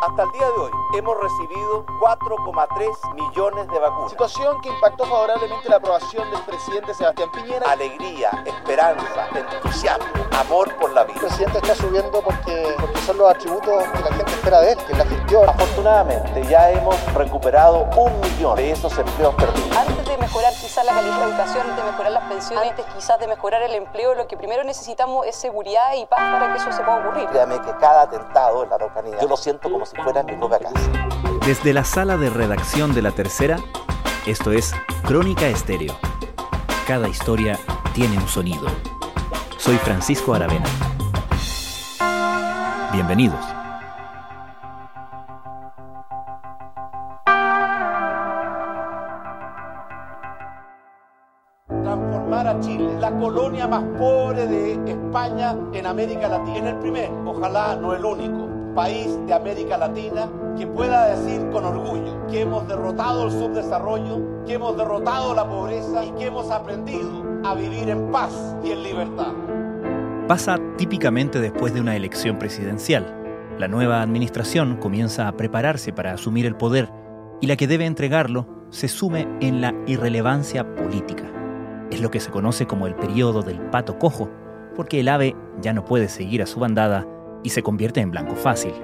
Hasta el día de hoy hemos recibido 4,3 millones de vacunas. Situación que impactó favorablemente la aprobación del presidente Sebastián Piñera. Alegría, esperanza, entusiasmo, amor por la vida. El presidente está subiendo porque, porque son los atributos que la gente espera de él, que es la gestión. Afortunadamente ya hemos recuperado un millón de esos empleos perdidos. Antes de mejorar quizás la calidad de educación, antes de mejorar las pensiones, antes quizás de mejorar el empleo, lo que primero necesitamos es seguridad y paz para que eso se pueda ocurrir. Créame que cada atentado en la Araucanía, yo lo siento como si fuera mi propia casa. Desde la sala de redacción de La Tercera, esto es Crónica Estéreo. Cada historia tiene un sonido. Soy Francisco Aravena. Bienvenidos. Transformar a Chile, la colonia más pobre de España en América Latina. En el primer, ojalá no el único, país de América Latina que pueda decir con orgullo que hemos derrotado el subdesarrollo, que hemos derrotado la pobreza y que hemos aprendido a vivir en paz y en libertad. Pasa típicamente después de una elección presidencial. La nueva administración comienza a prepararse para asumir el poder y la que debe entregarlo se sume en la irrelevancia política. Es lo que se conoce como el periodo del pato cojo, porque el ave ya no puede seguir a su bandada y se convierte en blanco fácil.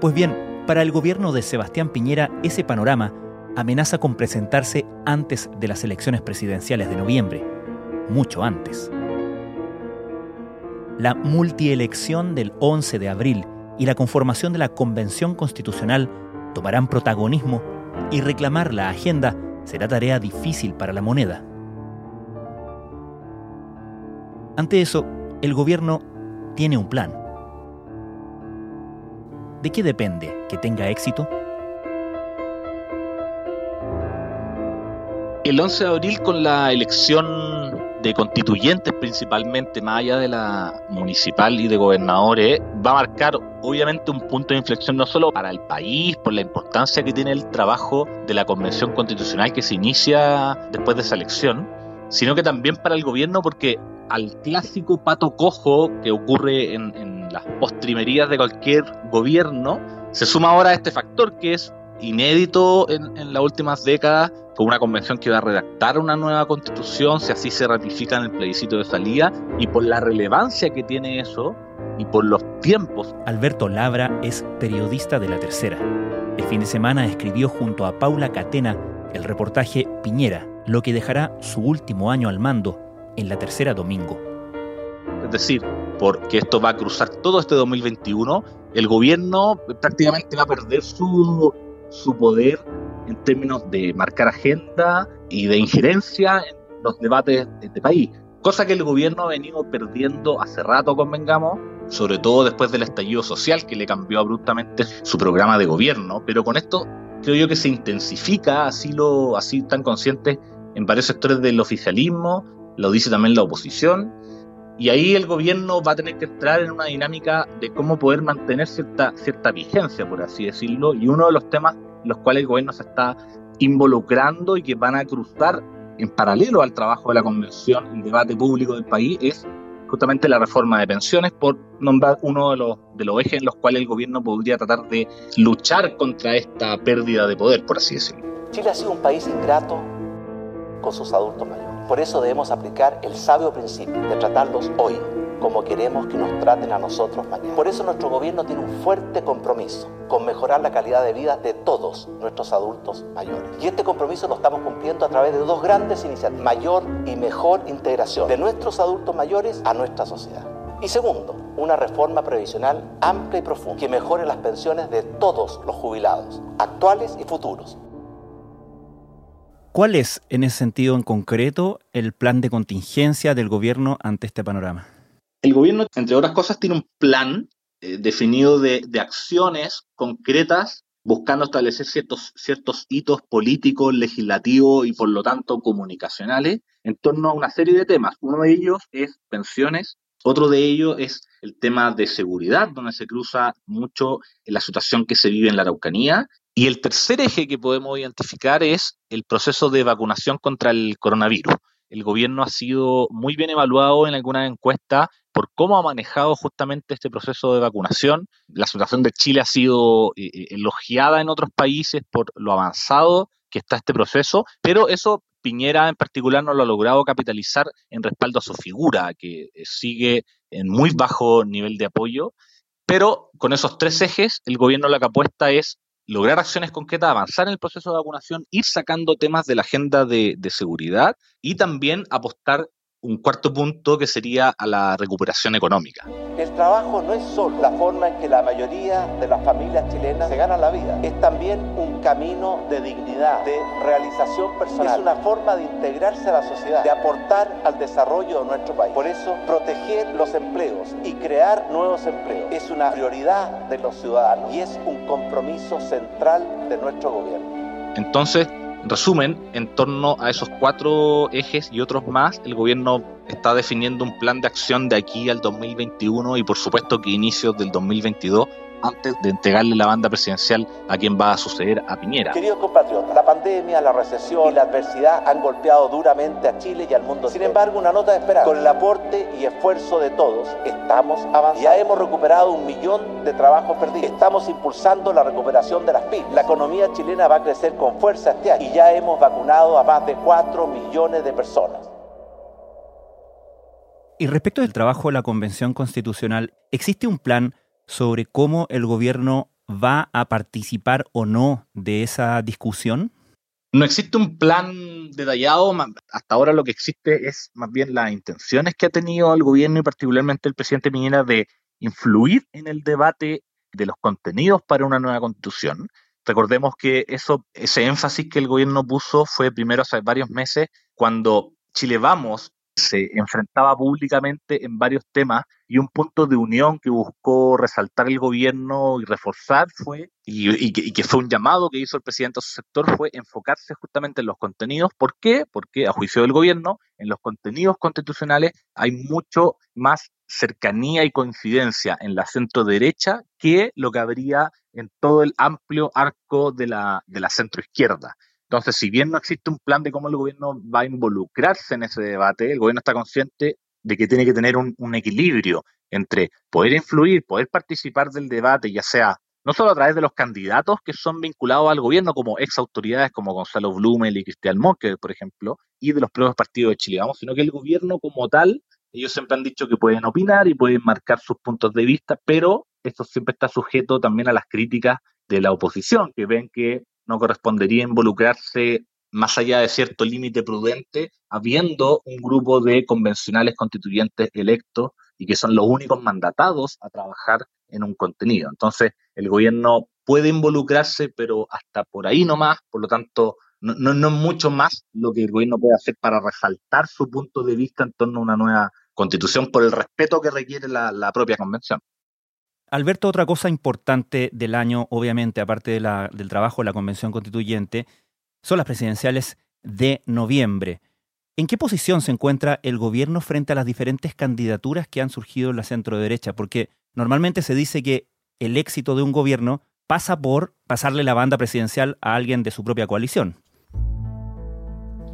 Pues bien, para el gobierno de Sebastián Piñera ese panorama amenaza con presentarse antes de las elecciones presidenciales de noviembre, mucho antes. La multielección del 11 de abril y la conformación de la Convención Constitucional tomarán protagonismo y reclamar la agenda será tarea difícil para la moneda. Ante eso, el gobierno tiene un plan. ¿De qué depende que tenga éxito? El 11 de abril con la elección de constituyentes principalmente, más allá de la municipal y de gobernadores, va a marcar obviamente un punto de inflexión no solo para el país, por la importancia que tiene el trabajo de la convención constitucional que se inicia después de esa elección, sino que también para el gobierno porque al clásico pato cojo que ocurre en, las postrimerías de cualquier gobierno, se suma ahora este factor que es inédito en, en, las últimas décadas, con una convención que va a redactar una nueva constitución, si así se ratifica en el plebiscito de salida, y por la relevancia que tiene eso, y por los tiempos. Alberto Labra es periodista de La Tercera. El fin de semana escribió junto a Paula Catena el reportaje Piñera, lo que dejará su último año al mando en La Tercera domingo. Es decir, porque esto va a cruzar todo este 2021, el gobierno prácticamente va a perder su, su poder en términos de marcar agenda y de injerencia en los debates de este país. Cosa que el gobierno ha venido perdiendo hace rato, convengamos, sobre todo después del estallido social que le cambió abruptamente su programa de gobierno. Pero con esto creo yo que se intensifica, así, lo, así están conscientes en varios sectores del oficialismo, lo dice también la oposición, y ahí el gobierno va a tener que entrar en una dinámica de cómo poder mantener cierta, cierta vigencia, por así decirlo, y uno de los temas los cuales el gobierno se está involucrando y que van a cruzar en paralelo al trabajo de la convención, el debate público del país, es justamente la reforma de pensiones, por nombrar uno de los, de los ejes en los cuales el gobierno podría tratar de luchar contra esta pérdida de poder, por así decirlo. Chile ha sido un país ingrato con sus adultos mayores. Por eso debemos aplicar el sabio principio de tratarlos hoy como queremos que nos traten a nosotros mañana. Por eso nuestro gobierno tiene un fuerte compromiso con mejorar la calidad de vida de todos nuestros adultos mayores. Y este compromiso lo estamos cumpliendo a través de dos grandes iniciativas. Mayor y mejor integración de nuestros adultos mayores a nuestra sociedad. Y segundo, una reforma previsional amplia y profunda que mejore las pensiones de todos los jubilados, actuales y futuros. ¿Cuál es, en ese sentido en concreto, el plan de contingencia del gobierno ante este panorama? El gobierno, entre otras cosas, tiene un plan eh, definido de, de, acciones concretas buscando establecer ciertos, ciertos hitos políticos, legislativos y por lo tanto comunicacionales en torno a una serie de temas. Uno de ellos es pensiones, otro de ellos es el tema de seguridad, donde se cruza mucho la situación que se vive en la Araucanía. Y el tercer eje que podemos identificar es el proceso de vacunación contra el coronavirus. El gobierno ha sido muy bien evaluado en algunas encuestas por cómo ha manejado justamente este proceso de vacunación. La situación de Chile ha sido eh, eh, elogiada en otros países por lo avanzado que está este proceso, pero eso Piñera en particular no lo ha logrado capitalizar en respaldo a su figura, que eh, sigue en muy bajo nivel de apoyo. Pero con esos tres ejes, el gobierno lo que apuesta es lograr acciones concretas, avanzar en el proceso de vacunación, ir sacando temas de la agenda de, de seguridad y también apostar un cuarto punto que sería a la recuperación económica. El trabajo no es solo la forma en que la mayoría de las familias chilenas se ganan la vida, es también un camino de dignidad, de realización personal, es una forma de integrarse a la sociedad, de aportar al desarrollo de nuestro país. Por eso, proteger los empleos y crear nuevos empleos es una prioridad de los ciudadanos y es un compromiso central de nuestro gobierno. Entonces, en resumen, en torno a esos cuatro ejes y otros más, el gobierno está definiendo un plan de acción de aquí al 2021 y por supuesto que inicios del 2022 antes de entregarle la banda presidencial a quien va a suceder a Piñera. Queridos compatriotas, la pandemia, la recesión y la adversidad han golpeado duramente a Chile y al mundo. Sin embargo, una nota de esperanza. Con el aporte y esfuerzo de todos, estamos avanzando. Ya hemos recuperado un millón de trabajos perdidos. Estamos impulsando la recuperación de las pymes. La economía chilena va a crecer con fuerza este año y ya hemos vacunado a más de 4 millones de personas. Y respecto del trabajo de la Convención Constitucional, ¿existe un plan sobre cómo el gobierno va a participar o no de esa discusión? No existe un plan detallado, hasta ahora lo que existe es más bien las intenciones que ha tenido el gobierno y particularmente el presidente Piñera de influir en el debate de los contenidos para una nueva constitución. Recordemos que eso, ese énfasis que el gobierno puso fue primero hace varios meses cuando Chile Vamos se enfrentaba públicamente en varios temas y un punto de unión que buscó resaltar el gobierno y reforzar fue, y, que, fue un llamado que hizo el presidente a su sector, fue enfocarse justamente en los contenidos. ¿Por qué? Porque a juicio del gobierno, en los contenidos constitucionales hay mucho más cercanía y coincidencia en la centro derecha que lo que habría en todo el amplio arco de la, de la centro izquierda. Entonces, si bien no existe un plan de cómo el gobierno va a involucrarse en ese debate, el gobierno está consciente de que tiene que tener un, equilibrio entre poder influir, poder participar del debate, ya sea no solo a través de los candidatos que son vinculados al gobierno, como ex autoridades como Gonzalo Blumel y Cristian Monque, por ejemplo, y de los propios partidos de Chile, vamos, sino que el gobierno como tal, ellos siempre han dicho que pueden opinar y pueden marcar sus puntos de vista, pero esto siempre está sujeto también a las críticas de la oposición, que ven que no correspondería involucrarse más allá de cierto límite prudente, habiendo un grupo de convencionales constituyentes electos y que son los únicos mandatados a trabajar en un contenido. Entonces, el gobierno puede involucrarse, pero hasta por ahí nomás, por lo tanto, no, no, no mucho más lo que el gobierno puede hacer para resaltar su punto de vista en torno a una nueva constitución por el respeto que requiere la propia convención. Alberto, otra cosa importante del año, obviamente, aparte del trabajo de la Convención Constituyente, son las presidenciales de noviembre. ¿En qué posición se encuentra el gobierno frente a las diferentes candidaturas que han surgido en la centro derecha? Porque normalmente se dice que el éxito de un gobierno pasa por pasarle la banda presidencial a alguien de su propia coalición.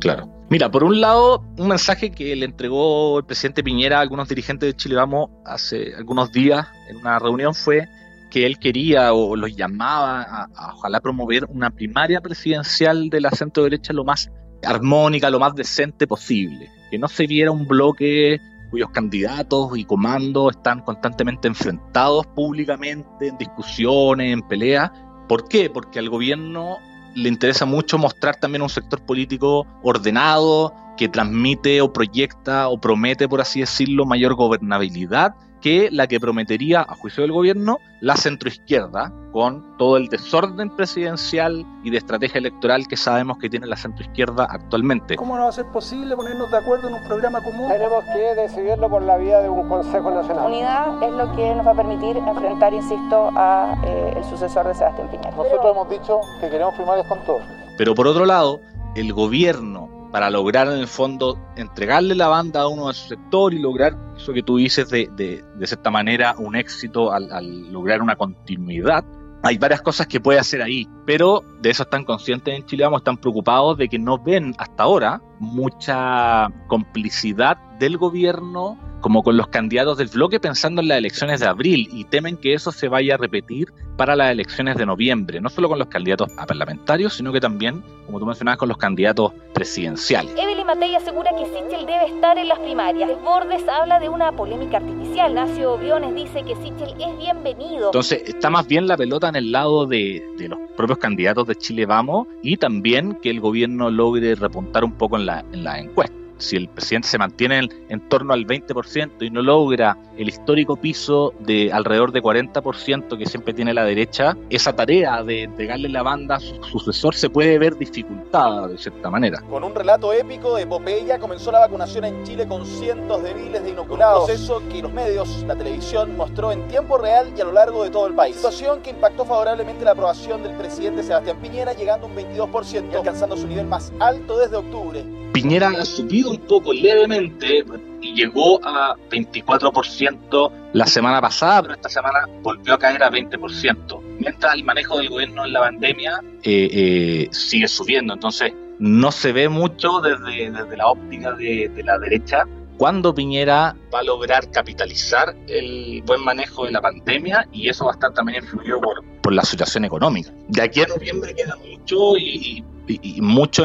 Claro. Mira, por un lado, un mensaje que le entregó el presidente Piñera a algunos dirigentes de Chile Vamos hace algunos días en una reunión fue que él quería o los llamaba a, ojalá promover una primaria presidencial de la centro derecha lo más armónica, lo más decente posible. Que no se viera un bloque cuyos candidatos y comandos están constantemente enfrentados públicamente en discusiones, en peleas. ¿Por qué? Porque al gobierno le interesa mucho mostrar también un sector político ordenado, que transmite o proyecta o promete, por así decirlo, mayor gobernabilidad que la que prometería, a juicio del gobierno, la centroizquierda, con todo el desorden presidencial y de estrategia electoral que sabemos que tiene la centroizquierda actualmente. ¿Cómo no va a ser posible ponernos de acuerdo en un programa común? Tenemos que decidirlo por la vía de un Consejo Nacional. Unidad es lo que nos va a permitir enfrentar, insisto, a eh, el sucesor de Sebastián Piñera. Nosotros hemos dicho que queremos primarias con todos. Pero por otro lado, el gobierno para lograr en el fondo entregarle la banda a uno de su sector y lograr eso que tú dices de, de, cierta manera un éxito al, al, lograr una continuidad. Hay varias cosas que puede hacer ahí, pero de eso están conscientes en Chile, vamos, están preocupados de que no ven hasta ahora mucha complicidad del gobierno como con los candidatos del bloque pensando en las elecciones de abril y temen que eso se vaya a repetir para las elecciones de noviembre, no solo con los candidatos a parlamentarios, sino que también, como tú mencionabas, con los candidatos presidenciales. Evelyn Matei asegura que Sichel debe estar en las primarias. Bordes habla de una polémica artificial. Nacio Briones dice que Sichel es bienvenido. Entonces, está más bien la pelota en el lado de, de los propios candidatos de Chile Vamos y también que el gobierno logre repuntar un poco en la, en la encuesta si el presidente se mantiene en, torno al 20% y no logra el histórico piso de alrededor de 40% que siempre tiene la derecha, esa tarea de pegarle la banda a su sucesor se puede ver dificultada de cierta manera. Con un relato épico de epopeya comenzó la vacunación en Chile con cientos de miles de inoculados, proceso que los medios, la televisión mostró en tiempo real y a lo largo de todo el país. Situación que impactó favorablemente la aprobación del presidente Sebastián Piñera llegando a un 22% y alcanzando su nivel más alto desde octubre. Piñera ha subido un poco levemente y llegó a 24% la semana pasada, pero esta semana volvió a caer a 20%. Mientras el manejo del gobierno en la pandemia eh, eh, sigue subiendo. Entonces, no se ve mucho desde, la óptica de la derecha cuándo Piñera va a lograr capitalizar el buen manejo de la pandemia y eso va a estar también influido por, la situación económica. De aquí a noviembre queda mucho y, y, mucho,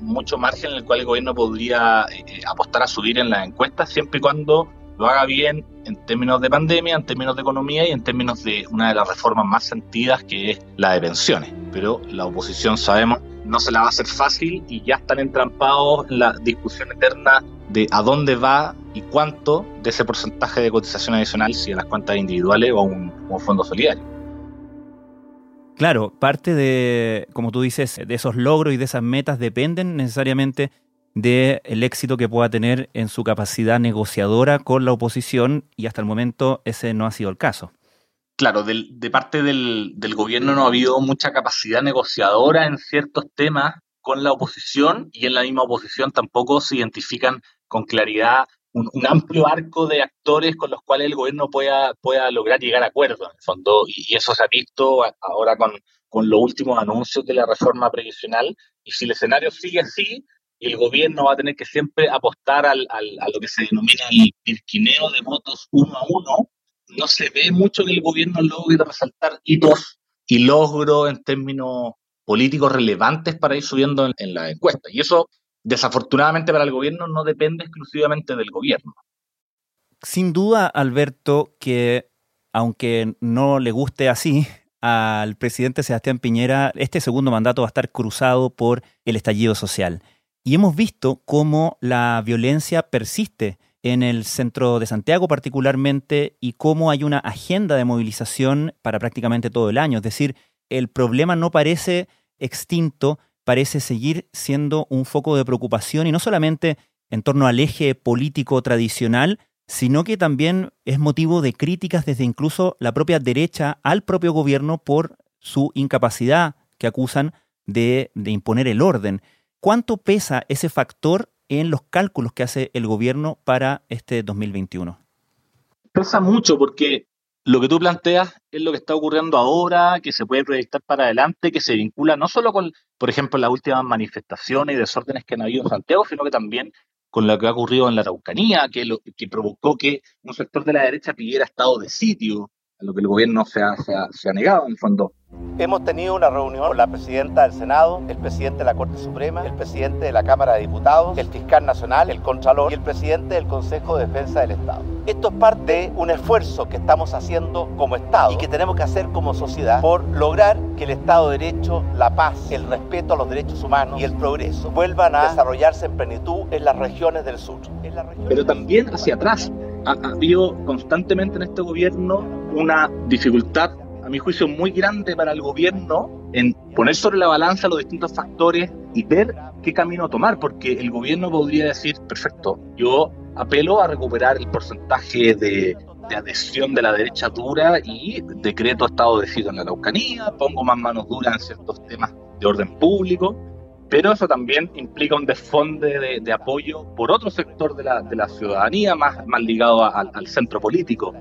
mucho margen en el cual el gobierno podría eh, apostar a subir en las encuestas siempre y cuando lo haga bien en términos de pandemia, en términos de economía y en términos de una de las reformas más sentidas que es la de pensiones. Pero la oposición sabemos no se la va a hacer fácil y ya están entrampados en la discusión eterna de a dónde va y cuánto de ese porcentaje de cotización adicional, si a las cuentas individuales o a un, un fondo solidario. Claro, parte de, como tú dices, de esos logros y de esas metas dependen necesariamente del éxito que pueda tener en su capacidad negociadora con la oposición y hasta el momento ese no ha sido el caso. Claro, de parte del, del gobierno no ha habido mucha capacidad negociadora en ciertos temas con la oposición y en la misma oposición tampoco se identifican con claridad un, amplio arco de actores con los cuales el gobierno pueda, pueda lograr llegar a acuerdos, en el fondo, y, eso se ha visto ahora con, con los últimos anuncios de la reforma previsional, y si el escenario sigue así, el gobierno va a tener que siempre apostar al, al, a lo que se denomina el pirquineo de votos uno a uno, no se ve mucho que el gobierno logre resaltar hitos y logros en términos políticos relevantes para ir subiendo en, en la encuesta. Y eso desafortunadamente para el gobierno no depende exclusivamente del gobierno. Sin duda, Alberto, que aunque no le guste así, al presidente Sebastián Piñera, este segundo mandato va a estar cruzado por el estallido social. Y hemos visto cómo la violencia persiste en el centro de Santiago particularmente y cómo hay una agenda de movilización para prácticamente todo el año. Es decir, el problema no parece extinto, parece seguir siendo un foco de preocupación y no solamente en torno al eje político tradicional, sino que también es motivo de críticas desde incluso la propia derecha al propio gobierno por su incapacidad que acusan de, de imponer el orden. ¿Cuánto pesa ese factor en los cálculos que hace el gobierno para este 2021? Pesa mucho porque lo que tú planteas es lo que está ocurriendo ahora, que se puede proyectar para adelante, que se vincula no solo con, por ejemplo, las últimas manifestaciones y desórdenes que han habido en Santiago, sino que también con lo que ha ocurrido en la Araucanía, que, lo, que provocó que un sector de la derecha pidiera estado de sitio, a lo que el gobierno se ha, se ha, se ha negado en el fondo. Hemos tenido una reunión con la presidenta del Senado, el presidente de la Corte Suprema, el presidente de la Cámara de Diputados, el fiscal nacional, el contralor y el presidente del Consejo de Defensa del Estado. Esto es parte de un esfuerzo que estamos haciendo como Estado y que tenemos que hacer como sociedad por lograr que el Estado de Derecho, la paz, el respeto a los derechos humanos y el progreso vuelvan a desarrollarse en plenitud en las regiones del sur. Pero también hacia atrás ha, ha habido constantemente en este gobierno una dificultad a mi juicio, muy grande para el gobierno en poner sobre la balanza los distintos factores y ver qué camino tomar, porque el gobierno podría decir, perfecto, yo apelo a recuperar el porcentaje de, adhesión de la derecha dura y decreto estado de sitio en la Araucanía, pongo más manos duras en ciertos temas de orden público, pero eso también implica un desfonde de, apoyo por otro sector de la, de la ciudadanía, más, más ligado al centro político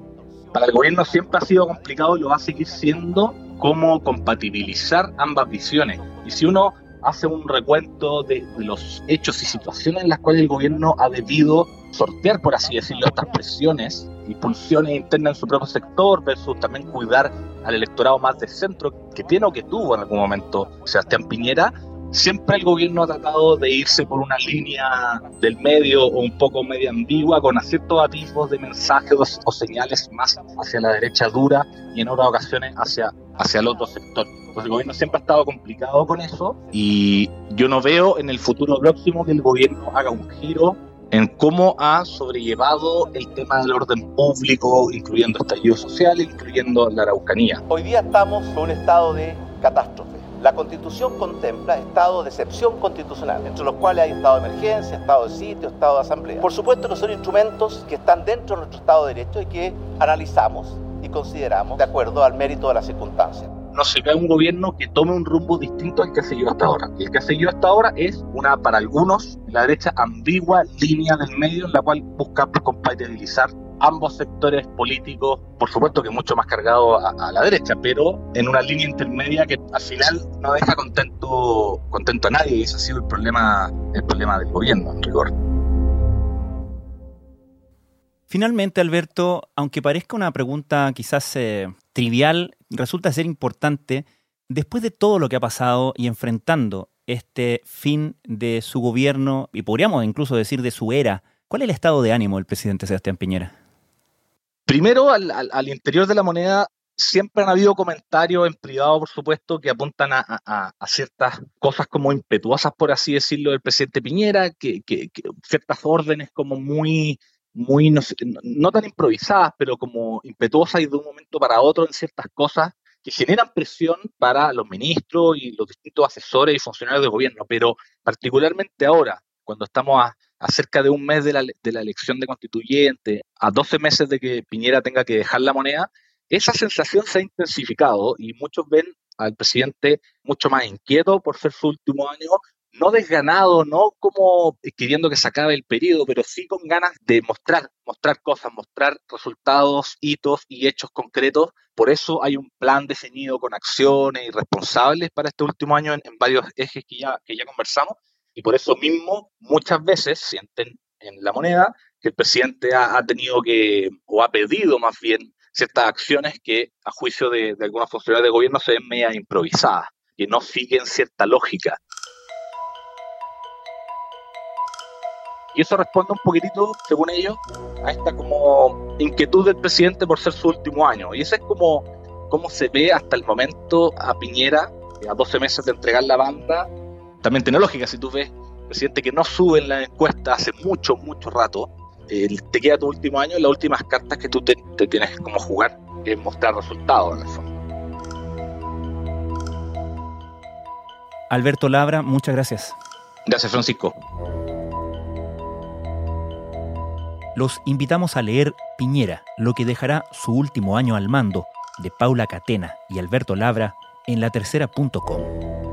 para el gobierno siempre ha sido complicado y lo va a seguir siendo cómo compatibilizar ambas visiones. Y si uno hace un recuento de, los hechos y situaciones en las cuales el gobierno ha debido sortear, por así decirlo, estas presiones y pulsiones internas en su propio sector versus también cuidar al electorado más de centro que tiene o que tuvo en algún momento Sebastián Piñera siempre el gobierno ha tratado de irse por una línea del medio o un poco media ambigua, con ciertos atisbos de mensajes o, señales más hacia la derecha dura y en otras ocasiones hacia, hacia el otro sector. Pues el gobierno siempre ha estado complicado con eso y yo no veo en el futuro próximo que el gobierno haga un giro en cómo ha sobrellevado el tema del orden público, incluyendo estallido social, incluyendo la Araucanía. Hoy día estamos en un estado de catástrofe la Constitución contempla estado de excepción constitucional, entre los cuales hay estado de emergencia, estado de sitio, estado de asamblea. Por supuesto que son instrumentos que están dentro de nuestro Estado de Derecho y que analizamos y consideramos de acuerdo al mérito de las circunstancias no se ve un gobierno que tome un rumbo distinto al que ha seguido hasta ahora. El que ha seguido hasta ahora es una, para algunos, la derecha ambigua línea del medio en la cual busca compatibilizar ambos sectores políticos, por supuesto que mucho más cargado a, la derecha, pero en una línea intermedia que al final no deja contento, contento a nadie y ese ha sido el problema, el problema del gobierno, en rigor. Finalmente, Alberto, aunque parezca una pregunta quizás eh, trivial, resulta ser importante, después de todo lo que ha pasado y enfrentando este fin de su gobierno, y podríamos incluso decir de su era, ¿cuál es el estado de ánimo del presidente Sebastián Piñera? Primero, al, interior de la moneda siempre han habido comentarios en privado, por supuesto, que apuntan a, ciertas cosas como impetuosas, por así decirlo, del presidente Piñera, que, ciertas órdenes como muy, muy no, tan improvisadas, pero como impetuosas y de un momento para otro en ciertas cosas que generan presión para los ministros y los distintos asesores y funcionarios del gobierno, pero particularmente ahora, cuando estamos a, cerca de un mes de la, de la elección de constituyente, a 12 meses de que Piñera tenga que dejar la moneda, esa sensación se ha intensificado y muchos ven al presidente mucho más inquieto por ser su último año, no desganado, no como queriendo que se acabe el periodo, pero sí con ganas de mostrar, mostrar cosas, mostrar resultados, hitos y hechos concretos. Por eso hay un plan definido con acciones y responsables para este último año en, en varios ejes que ya, que ya conversamos y por eso mismo muchas veces sienten en la moneda que el presidente ha, tenido que, o ha pedido más bien, ciertas acciones que a juicio de, algunas funcionarios de gobierno se ven media improvisadas, que no siguen cierta lógica. Y eso responde un poquitito, según ellos, a esta como inquietud del presidente por ser su último año. Y eso es como, como se ve hasta el momento a Piñera, a 12 meses de entregar la banda, también tiene lógica, si tú ves presidente que no sube en la encuesta hace mucho, mucho rato, te queda tu último año y las últimas cartas que tú te, tienes como jugar es mostrar resultados en el fondo. Alberto Labra, muchas gracias. Gracias, Francisco. Los invitamos a leer Piñera, lo que dejará su último año al mando, de Paula Catena y Alberto Labra, en la tercera.com.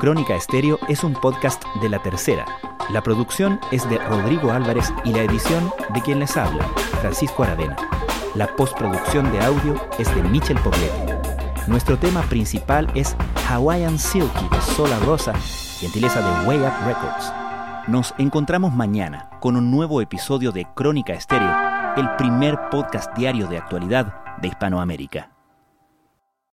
Crónica Estéreo es un podcast de La Tercera. La producción es de Rodrigo Álvarez y la edición de quien les habla, Francisco Aravena. La postproducción de audio es de Michel Pobletti. Nuestro tema principal es Hawaiian Silky de Sola Rosa, gentileza de Way Up Records. Nos encontramos mañana con un nuevo episodio de Crónica Estéreo, el primer podcast diario de actualidad de Hispanoamérica.